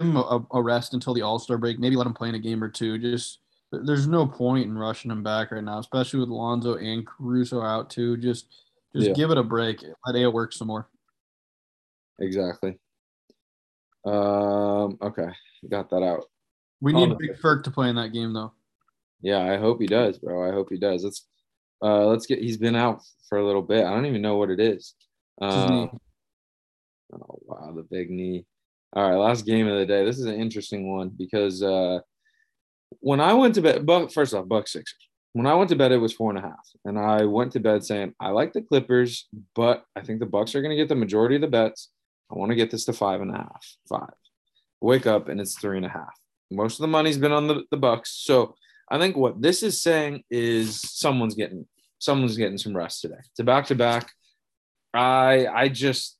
him a, a rest until the All Star break. Maybe let him play in a game or two. Just there's no point in rushing him back right now, especially with Lonzo and Caruso out too. Just just Yeah. give it a break. Let A work some more. Exactly. Um. Okay, got that out. We need. Big Ferk to play in that game though. Yeah, I hope he does, bro. I hope he does. Let's uh let's get he's been out for a little bit. I don't even know what it is. Um, oh wow, the big knee. All right, last game of the day. This is an interesting one because uh when I went to bed, Buck first off, Buck Sixers. When I went to bed, it was four and a half. And I went to bed saying, I like the Clippers, but I think the Bucks are gonna get the majority of the bets. I want to get this to five and a half. Five. Wake up and it's three and a half. Most of the money's been on the, the Bucks. So I think what this is saying is someone's getting someone's getting some rest today. It's a back to back. I I just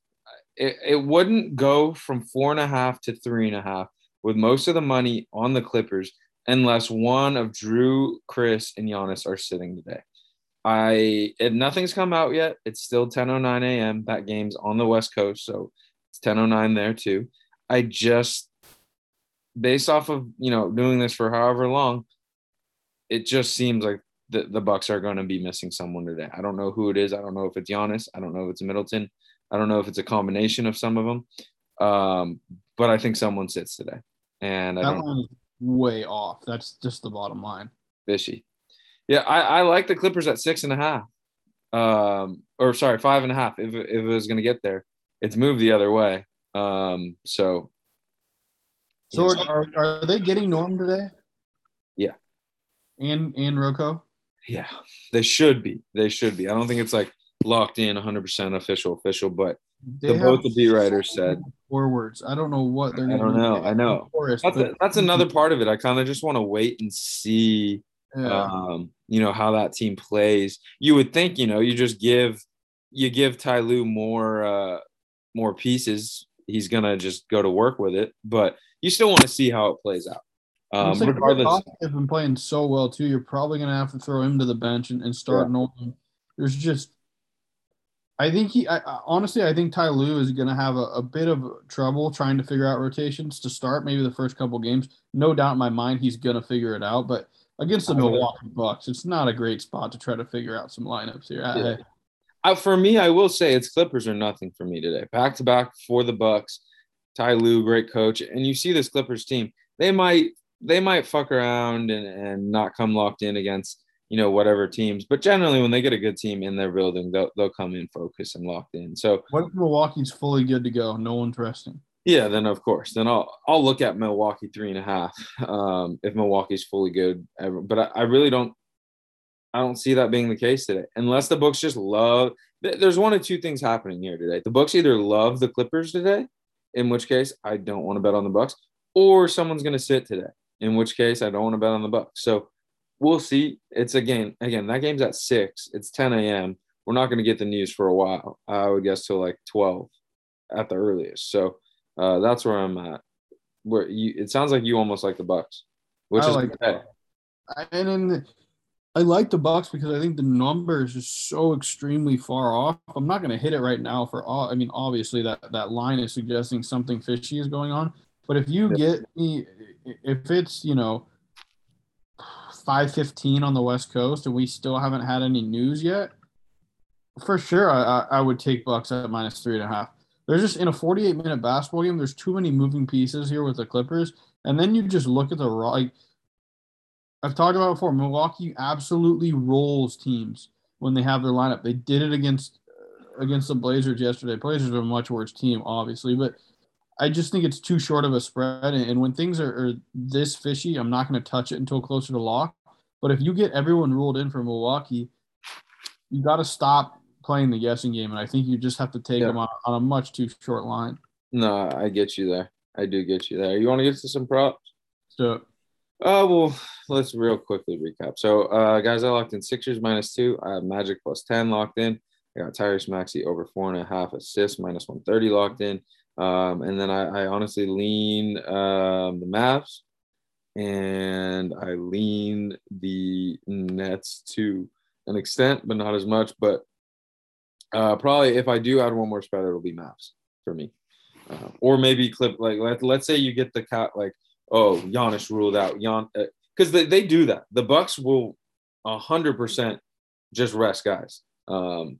it, it wouldn't go from four and a half to three and a half with most of the money on the Clippers unless one of Jrue, Khris, and Giannis are sitting today. I it, nothing's come out yet. It's still 10:09 a.m. That game's on the West Coast, so it's 10:09 there too. I just based off of you know doing this for however long, it just seems like the, the Bucks are going to be missing someone today. I don't know who it is. I don't know if it's Giannis. I don't know if it's Middleton. I don't know if it's a combination of some of them. Um, but I think someone sits today, and I That is way off. That's just the bottom line. fishy. Yeah, I, I like the Clippers at six and a half. Um, or sorry, five and a half. If, if it was going to get there, it's moved the other way. Um, so So are, are they getting Norm today? And and Rocco? yeah, they should be. They should be. I don't think it's like locked in 100% official, official, but They the both the beat writers said forwards. I don't know what they're I going to don't know. I know. Forrest, that's but- a, that's another part of it. I kind of just want to wait and see Yeah. um, you know, how that team plays. You would think, you know, you just give you give Ty Lue more uh more pieces, he's gonna just go to work with it. But you still want to see how it plays out. Um, like regardless, has been playing so well too. You're probably going to have to throw him to the bench and, and start Yeah. Nolan. There's just, I think he. I, I- honestly, I think Ty Lue is going to have a, a bit of trouble trying to figure out rotations to start. Maybe the first couple games. No doubt in my mind, he's going to figure it out. But against the I Milwaukee Bucks, it's not a great spot to try to figure out some lineups here. I- Yeah. uh, for me, I will say it's Clippers or nothing for me today. Back to back for the Bucks. Ty Lue, great coach, and you see this Clippers team. They might they might fuck around and, and not come locked in against you know whatever teams, but generally when they get a good team in their building, they'll they'll come in focused and locked in. So what if Milwaukee's fully good to go? No one's resting. yeah, then of course, then I'll I'll look at Milwaukee three and a half um, if Milwaukee's fully good. But I, I really don't I don't see that being the case today, unless the books just love. There's one of two things happening here today. The books either love the Clippers today, in which case I don't want to bet on the Bucks, or someone's going to sit today, in which case I don't want to bet on the Bucks. So we'll see. It's again. Again, that game's at six. It's 10 a.m. We're not going to get the news for a while. I would guess till like 12 at the earliest. So uh, that's where I'm at. Where you? It sounds like you almost like the Bucks, which I is like okay. I- and then I like the Bucks because I think the numbers is so extremely far off. I'm not going to hit it right now for all. I mean, obviously that that line is suggesting something fishy is going on, But if you get me, if it's you know five fifteen on the West Coast and we still haven't had any news yet, for sure I, I would take Bucks at minus three and a half. There's just in a 48 minute basketball game. There's too many moving pieces here with the Clippers, and then you just look at the raw. Like I've talked about before, Milwaukee absolutely rolls teams when they have their lineup. They did it against against the Blazers yesterday. Blazers are a much worse team, obviously, but I just think it's too short of a spread. And when things are, are this fishy, I'm not going to touch it until closer to lock. But if you get everyone ruled in for Milwaukee, you got to stop playing the guessing game. And I think you just have to take yeah. them on, on a much too short line. No, I get you there. I do get you there. You want to get to some props? So, uh, well, let's real quickly recap. So, uh, guys, I locked in Sixers minus two. I have Magic plus 10 locked in. I got Tyrese Maxey over four and a half assists, minus 130 locked in. Um, and then I, I honestly lean um, the Mavs and I lean the Nets to an extent, but not as much. But uh, probably if I do add one more spread, it'll be Mavs for me. Uh, or maybe clip like let, let's say you get the cat like oh Giannis ruled out Jan because uh, they, they do that the Bucks will hundred percent just rest guys um,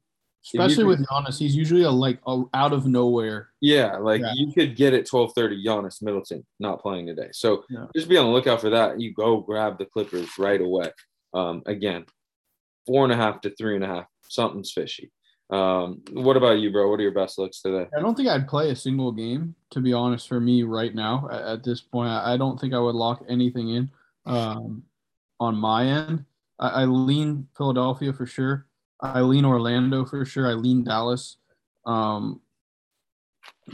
Especially with Giannis, he's usually a like a, out of nowhere. Yeah, like yeah. you could get at twelve thirty Giannis Middleton not playing today. So yeah. just be on the lookout for that. You go grab the Clippers right away. Um, again, four and a half to three and a half. Something's fishy. Um, what about you, bro? What are your best looks today? I don't think I'd play a single game, to be honest, for me right now. At, at this point, I don't think I would lock anything in um, on my end. I, I lean Philadelphia for sure. I lean Orlando for sure. I lean Dallas. Um,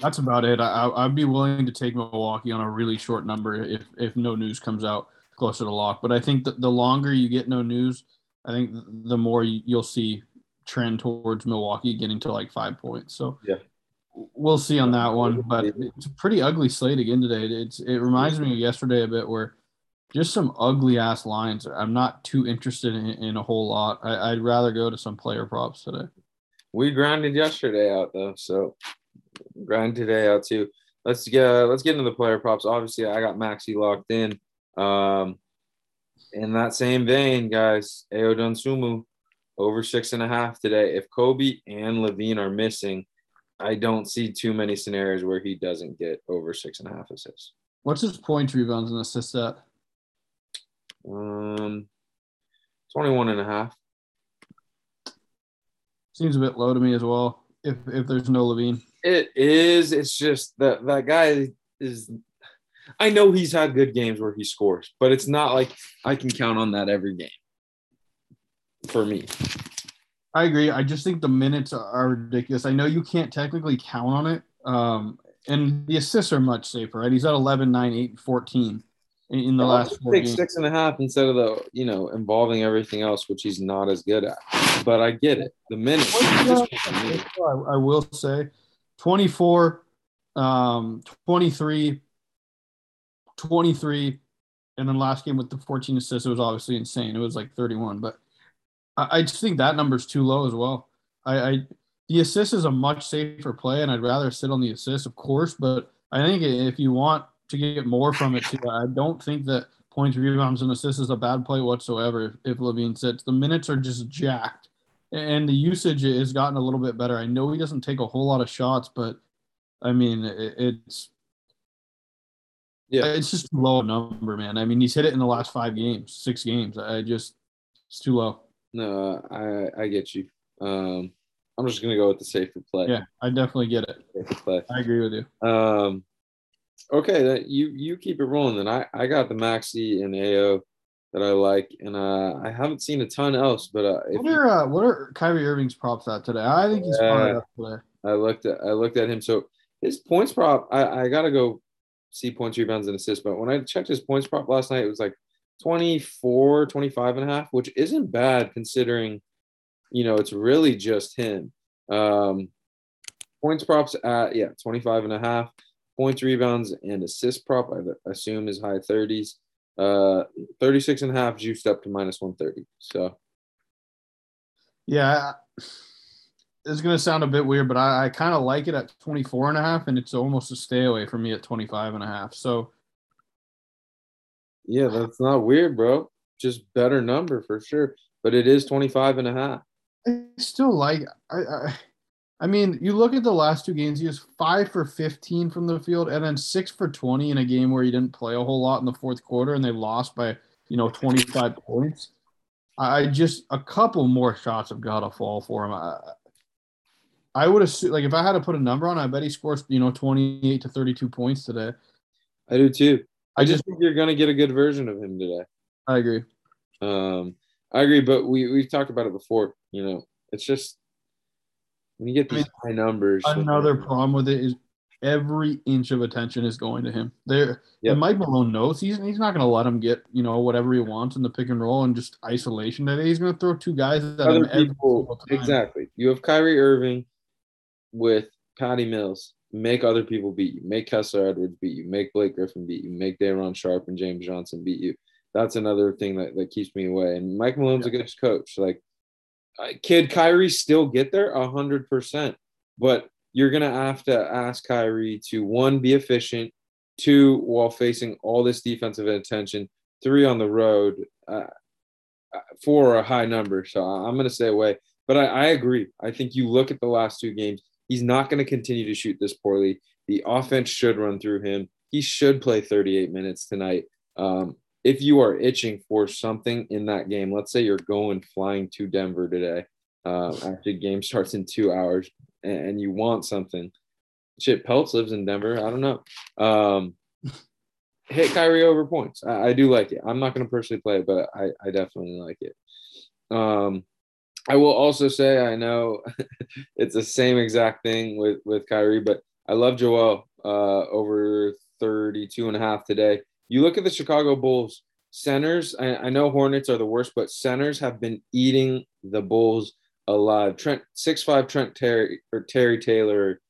that's about it. I, I'd be willing to take Milwaukee on a really short number if if no news comes out closer to lock. But I think that the longer you get no news, I think the more you'll see trend towards Milwaukee getting to like five points. So yeah, we'll see on that one. But it's a pretty ugly slate again today. It's it reminds me of yesterday a bit where just some ugly ass lines. I'm not too interested in, in a whole lot. I, would rather go to some player props today. We grinded yesterday out though, so grind today out too. Let's get let's get into the player props. Obviously, I got Maxey locked in. Um, in that same vein, guys, Ayo Dosunmu over six and a half today. If Coby and LaVine are missing, I don't see too many scenarios where he doesn't get over six and a half assists. What's his points, rebounds, and assists at? Um, 21 and a half. Seems a bit low to me as well. If if there's no LaVine, it is. It's just that that guy is. I know he's had good games where he scores, but it's not like I can count on that every game. For me, I agree. I just think the minutes are ridiculous. I know you can't technically count on it, um, and the assists are much safer, right? He's at 11, 9, 8, 14 in the last four take games. six and a half instead of the you know involving everything else, which he's not as good at. But I get it. The minutes. I will say, 24, um, 23, 23, and then last game with the 14 assists, it was obviously insane. It was like 31, but I, I just think that number's too low as well. I, I the assist is a much safer play, and I'd rather sit on the assist, of course. But I think if you want to get more from it too. I don't think that points, rebounds, and assists is a bad play whatsoever. If, if LaVine sits, the minutes are just jacked, and the usage has gotten a little bit better. I know he doesn't take a whole lot of shots, but I mean it, it's yeah, it's just low number, man. I mean he's hit it in the last five games, six games. I just it's too low. No, I I get you. Um, I'm just gonna go with the safer play. Yeah, I definitely get it. Safer play. I agree with you. Um, Okay, that you you keep it rolling. Then I I got the Maxey and Ayo that I like, and uh, I haven't seen a ton else. But uh, what are uh, what are Kyrie Irving's props at today? I think he's uh, today. I looked at I looked at him. So his points prop, I I gotta go see points, rebounds, and assists. But when I checked his points prop last night, it was like 24, 25 and a half, which isn't bad considering, you know, it's really just him. Um, points props at yeah 25 and a half points, rebounds, and assist prop, I assume is high 30s. Uh, 36 and a half juiced up to minus 130. So, yeah, it's going to sound a bit weird, but I, I kind of like it at 24 and a half, and it's almost a stay away from me at 25 and a half. So, yeah, that's not weird, bro. Just better number for sure. But it is 25 and a half. I still like, I, I, I mean, you look at the last two games, he was five for 15 from the field and then six for 20 in a game where he didn't play a whole lot in the fourth quarter and they lost by, you know, 25 points. I just, a couple more shots have got to fall for him. I, I would assume, like, if I had to put a number on, I bet he scores, you know, 28 to 32 points today. I do too. I, I just think you're going to get a good version of him today. I agree. Um, I agree, but we we've talked about it before. You know, it's just when you get these I mean, high numbers. Another problem with it is every inch of attention is going to him. There, yep. and Mike Malone knows he's he's not going to let him get you know whatever he wants in the pick and roll and just isolation today. He's going to throw two guys at Other him people, Exactly. You have Kyrie Irving with Patty Mills. Make other people beat you. Make Kessler Edwards beat you. Make Blake Griffin beat you. Make Day'Ron Sharpe and James Johnson beat you. That's another thing that, that keeps me away. And Mike Malone's yeah. a good coach. Like, kid Kyrie still get there? A hundred percent. But you're gonna have to ask Kyrie to one, be efficient, two, while facing all this defensive attention, three on the road, uh, four a high number. So I'm gonna stay away. But I, I agree. I think you look at the last two games, he's not gonna continue to shoot this poorly. The offense should run through him. He should play 38 minutes tonight. Um, if you are itching for something in that game, let's say you're going flying to Denver today uh, after the game starts in two hours and you want something. Shit, Pelts lives in Denver. I don't know. Um, [LAUGHS] hit Kyrie over points. I, I do like it. I'm not going to personally play it, but I, I definitely like it. Um, I will also say I know [LAUGHS] it's the same exact thing with with Kyrie, but I love Joel uh, over 32 and a half today. You look at the Chicago Bulls centers. I, I know Hornets are the worst, but centers have been eating the Bulls alive. Trent six five Trent Terry or Terry Taylor,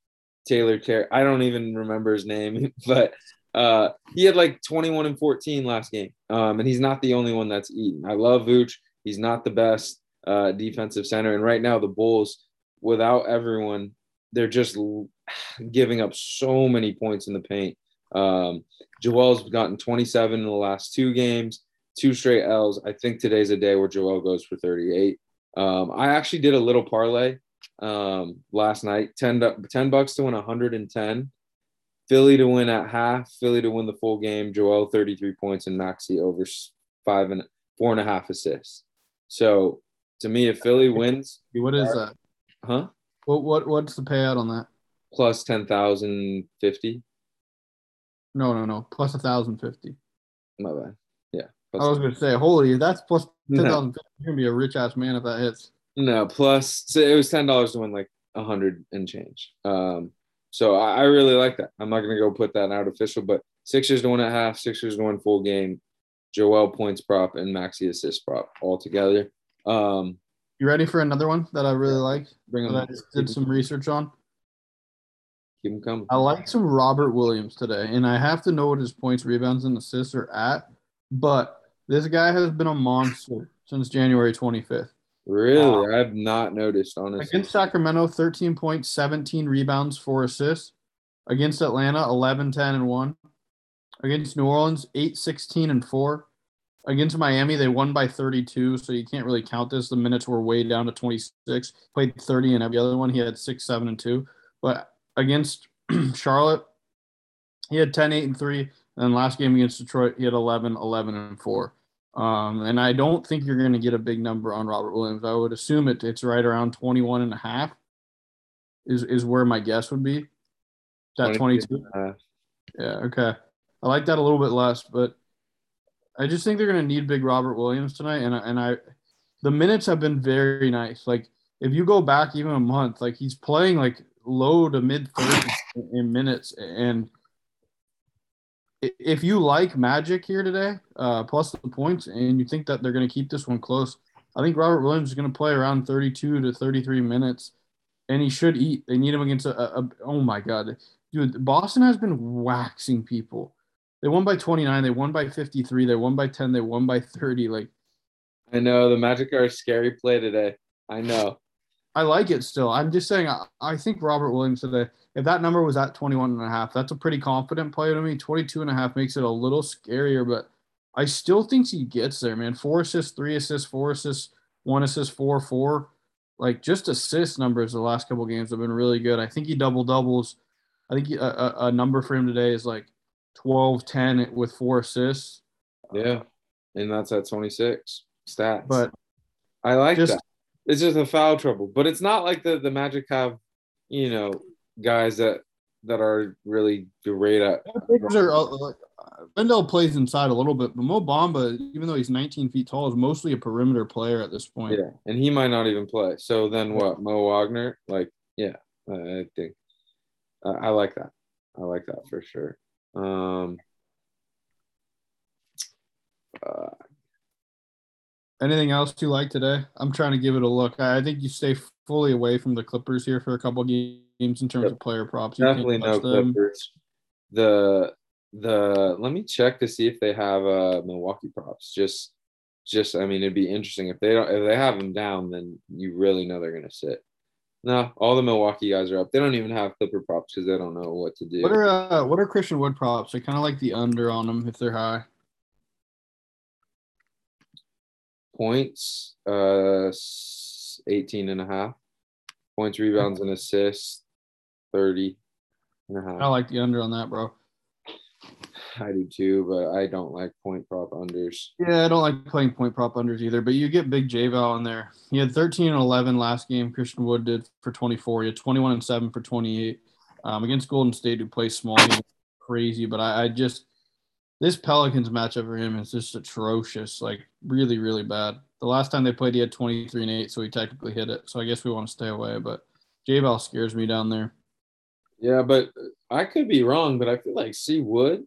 Taylor Terry. I don't even remember his name, [LAUGHS] but uh, he had like 21 and 14 last game. Um, and he's not the only one that's eaten. I love Vooch. He's not the best uh, defensive center. And right now, the Bulls, without everyone, they're just [SIGHS] giving up so many points in the paint. Um, Joel's gotten 27 in the last two games, two straight L's. I think today's a day where Joel goes for 38. Um, I actually did a little parlay um, last night 10, 10 bucks to win 110. Philly to win at half, Philly to win the full game, Joel 33 points, and Maxey over five and four and a half assists. So to me, if Philly wins, what is that? Huh? What what what's the payout on that? Plus ten thousand fifty. No, no, no. Plus a thousand fifty. My bad. Yeah. I was gonna say, holy, that's plus [LAUGHS] ten thousand no. fifty. You're gonna be a rich ass man if that hits. No, plus so it was ten dollars to win like a hundred and change. Um, so I, I, really like that. I'm not gonna go put that out official, but Sixers to win at half, Sixers to win full game, Joel points prop and Maxey assist prop all together. Um, you ready for another one that I really like? Bring that I just did some research on. Keep him coming. I like some Robert Williams today, and I have to know what his points, rebounds, and assists are at. But this guy has been a monster since January 25th. Really? I've not noticed, honestly. Against Sacramento, 13 points, 17 rebounds, four assists. Against Atlanta, 11, 10, and 1. Against New Orleans, 8, 16, and 4. Against Miami, they won by 32, so you can't really count this. The minutes were way down to 26. Played 30 in every other one. He had 6, 7, and 2. But against [CLEARS THROAT] Charlotte, he had 10, 8, and 3. And last game against Detroit, he had 11, 11, and 4. Um, and I don't think you're going to get a big number on Robert Williams. I would assume it, it's right around 21 and a half is, is where my guess would be. That 22? Yeah, okay. I like that a little bit less, but I just think they're going to need big Robert Williams tonight. And, and I, the minutes have been very nice. Like, if you go back even a month, like he's playing like low to mid 30s in minutes. And if you like Magic here today, uh, plus the points, and you think that they're going to keep this one close, I think Robert Williams is going to play around 32 to 33 minutes, and he should eat. They need him against a, a, a oh my god, dude! Boston has been waxing people. They won by 29. They won by 53. They won by 10. They won by 30. Like, I know the Magic are a scary play today. I know. I like it still. I'm just saying, I, I think Robert Williams today, if that number was at 21 and a half, that's a pretty confident play to me. 22 and a half makes it a little scarier, but I still think he gets there, man. Four assists, three assists, four assists, one assist, four, four. Like just assist numbers the last couple games have been really good. I think he double doubles. I think he, a, a number for him today is like 12 10 with four assists. Yeah. And that's at 26 stats. But I like just- that. It's just a foul trouble, but it's not like the the Magic have, you know, guys that that are really great at. Are, uh, like, uh, plays inside a little bit, but Mo Bamba, even though he's 19 feet tall, is mostly a perimeter player at this point. Yeah, and he might not even play. So then what? Mo Wagner, like, yeah, I I think uh, I like that. I like that for sure. Um, uh, Anything else you like today? I'm trying to give it a look. I think you stay fully away from the Clippers here for a couple games in terms Yep. of player props. You definitely no them. Clippers. The the let me check to see if they have uh Milwaukee props. Just just I mean it'd be interesting if they don't if they have them down then you really know they're gonna sit. No, all the Milwaukee guys are up. They don't even have Clipper props because they don't know what to do. What are uh, what are Christian Wood props? I kind of like the under on them if they're high. Points, uh, s- 18 and a half. Points, rebounds, and assists, 30 and a half. I like the under on that, bro. I do too, but I don't like point prop unders. Yeah, I don't like playing point prop unders either, but you get big J Val in there. He had 13 and 11 last game. Christian Wood did for 24. He had 21 and 7 for 28. Um, against Golden State, who plays small, he crazy. But I, I just this Pelicans matchup for him is just atrocious, like really, really bad. The last time they played, he had 23 and 8, so he technically hit it. So I guess we want to stay away. But J Val scares me down there. Yeah, but I could be wrong, but I feel like C Wood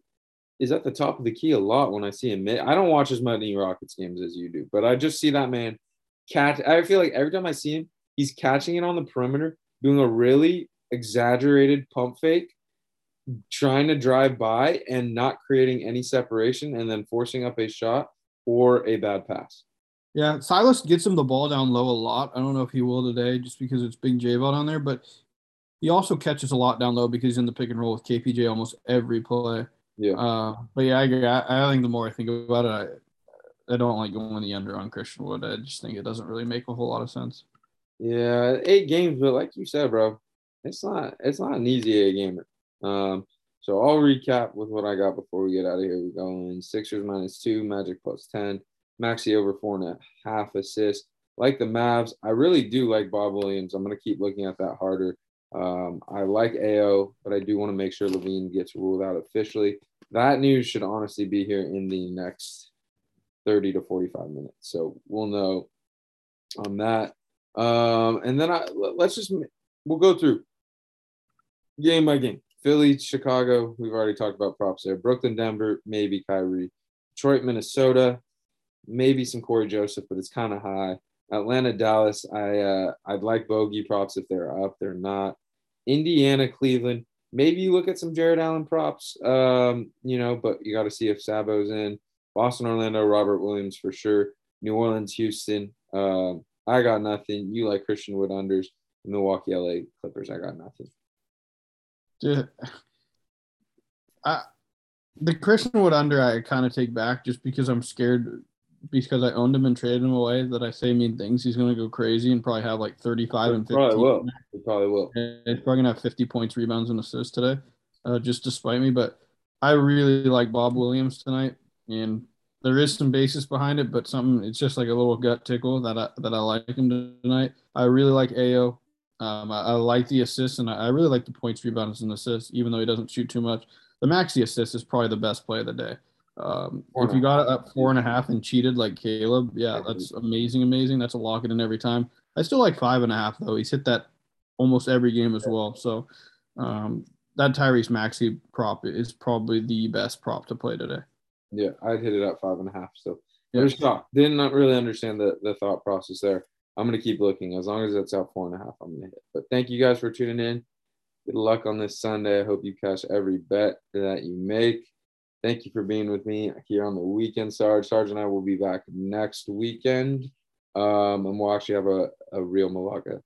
is at the top of the key a lot when I see him. I don't watch as many Rockets games as you do, but I just see that man catch. I feel like every time I see him, he's catching it on the perimeter, doing a really exaggerated pump fake, trying to drive by and not creating any separation, and then forcing up a shot or a bad pass. Yeah, Silas gets him the ball down low a lot. I don't know if he will today just because it's big J Val down there, but he also catches a lot down low because he's in the pick and roll with KPJ almost every play. Yeah. Uh, but yeah, I agree. I, I think the more I think about it, I, I don't like going the under on Christian Wood. I just think it doesn't really make a whole lot of sense. Yeah, eight games, but like you said, bro, it's not it's not an easy eight gamer. Um, so I'll recap with what I got before we get out of here. We go in Sixers minus two, Magic plus ten, Maxey over four and a half assists. Like the Mavs, I really do like Bob Williams. I'm gonna keep looking at that harder. Um, I like Ayo, but I do want to make sure LaVine gets ruled out officially. That news should honestly be here in the next 30 to 45 minutes. So we'll know on that. Um, and then I let's just we'll go through game by game. Philly, Chicago, we've already talked about props there. Brooklyn, Denver, maybe Kyrie. Detroit, Minnesota, maybe some Cory Joseph, but it's kind of high. Atlanta, Dallas, I uh, I'd like bogey props if they're up. They're not. Indiana, Cleveland, maybe you look at some Jarrett Allen props. Um, you know, but you got to see if Sabo's in. Boston, Orlando, Robert Williams for sure. New Orleans, Houston. Um, I got nothing. You like Christian Wood unders. Milwaukee, LA Clippers. I got nothing. Dude, I, the Christian Wood under I kind of take back just because I'm scared because I owned him and traded him away that I say mean things. He's going to go crazy and probably have like 35 and 15. Probably will. He probably will. He's probably gonna have 50 points, rebounds, and assists today, uh, just to spite me. But I really like Bob Williams tonight, and there is some basis behind it, but something it's just like a little gut tickle that I that I like him tonight. I really like Ayo. Um, I, I like the assists, and I, I really like the points, rebounds, and assists, even though he doesn't shoot too much. The Maxey assist is probably the best play of the day. Um, if you got it up four and a half and cheated like Caleb, yeah, that's amazing, amazing. That's a lock it in every time. I still like five and a half though. He's hit that almost every game as well. So um, that Tyrese Maxey prop is probably the best prop to play today. Yeah, I'd hit it at five and a half. So Yeah. there's thought. Did not really understand the, the thought process there. I'm gonna keep looking. As long as it's out four and a half, I'm gonna hit. But thank you guys for tuning in. Good luck on this Sunday. I hope you cash every bet that you make. Thank you for being with me here on the weekend, Sarge. Sarge and I will be back next weekend. Um, and we'll actually have a, a real Malacca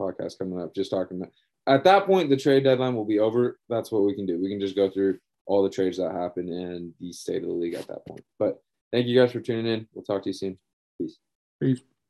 podcast coming up, just talking about. At that point, the trade deadline will be over. That's what we can do. We can just go through all the trades that happen and the state of the league at that point. But thank you guys for tuning in. We'll talk to you soon. Peace. Peace.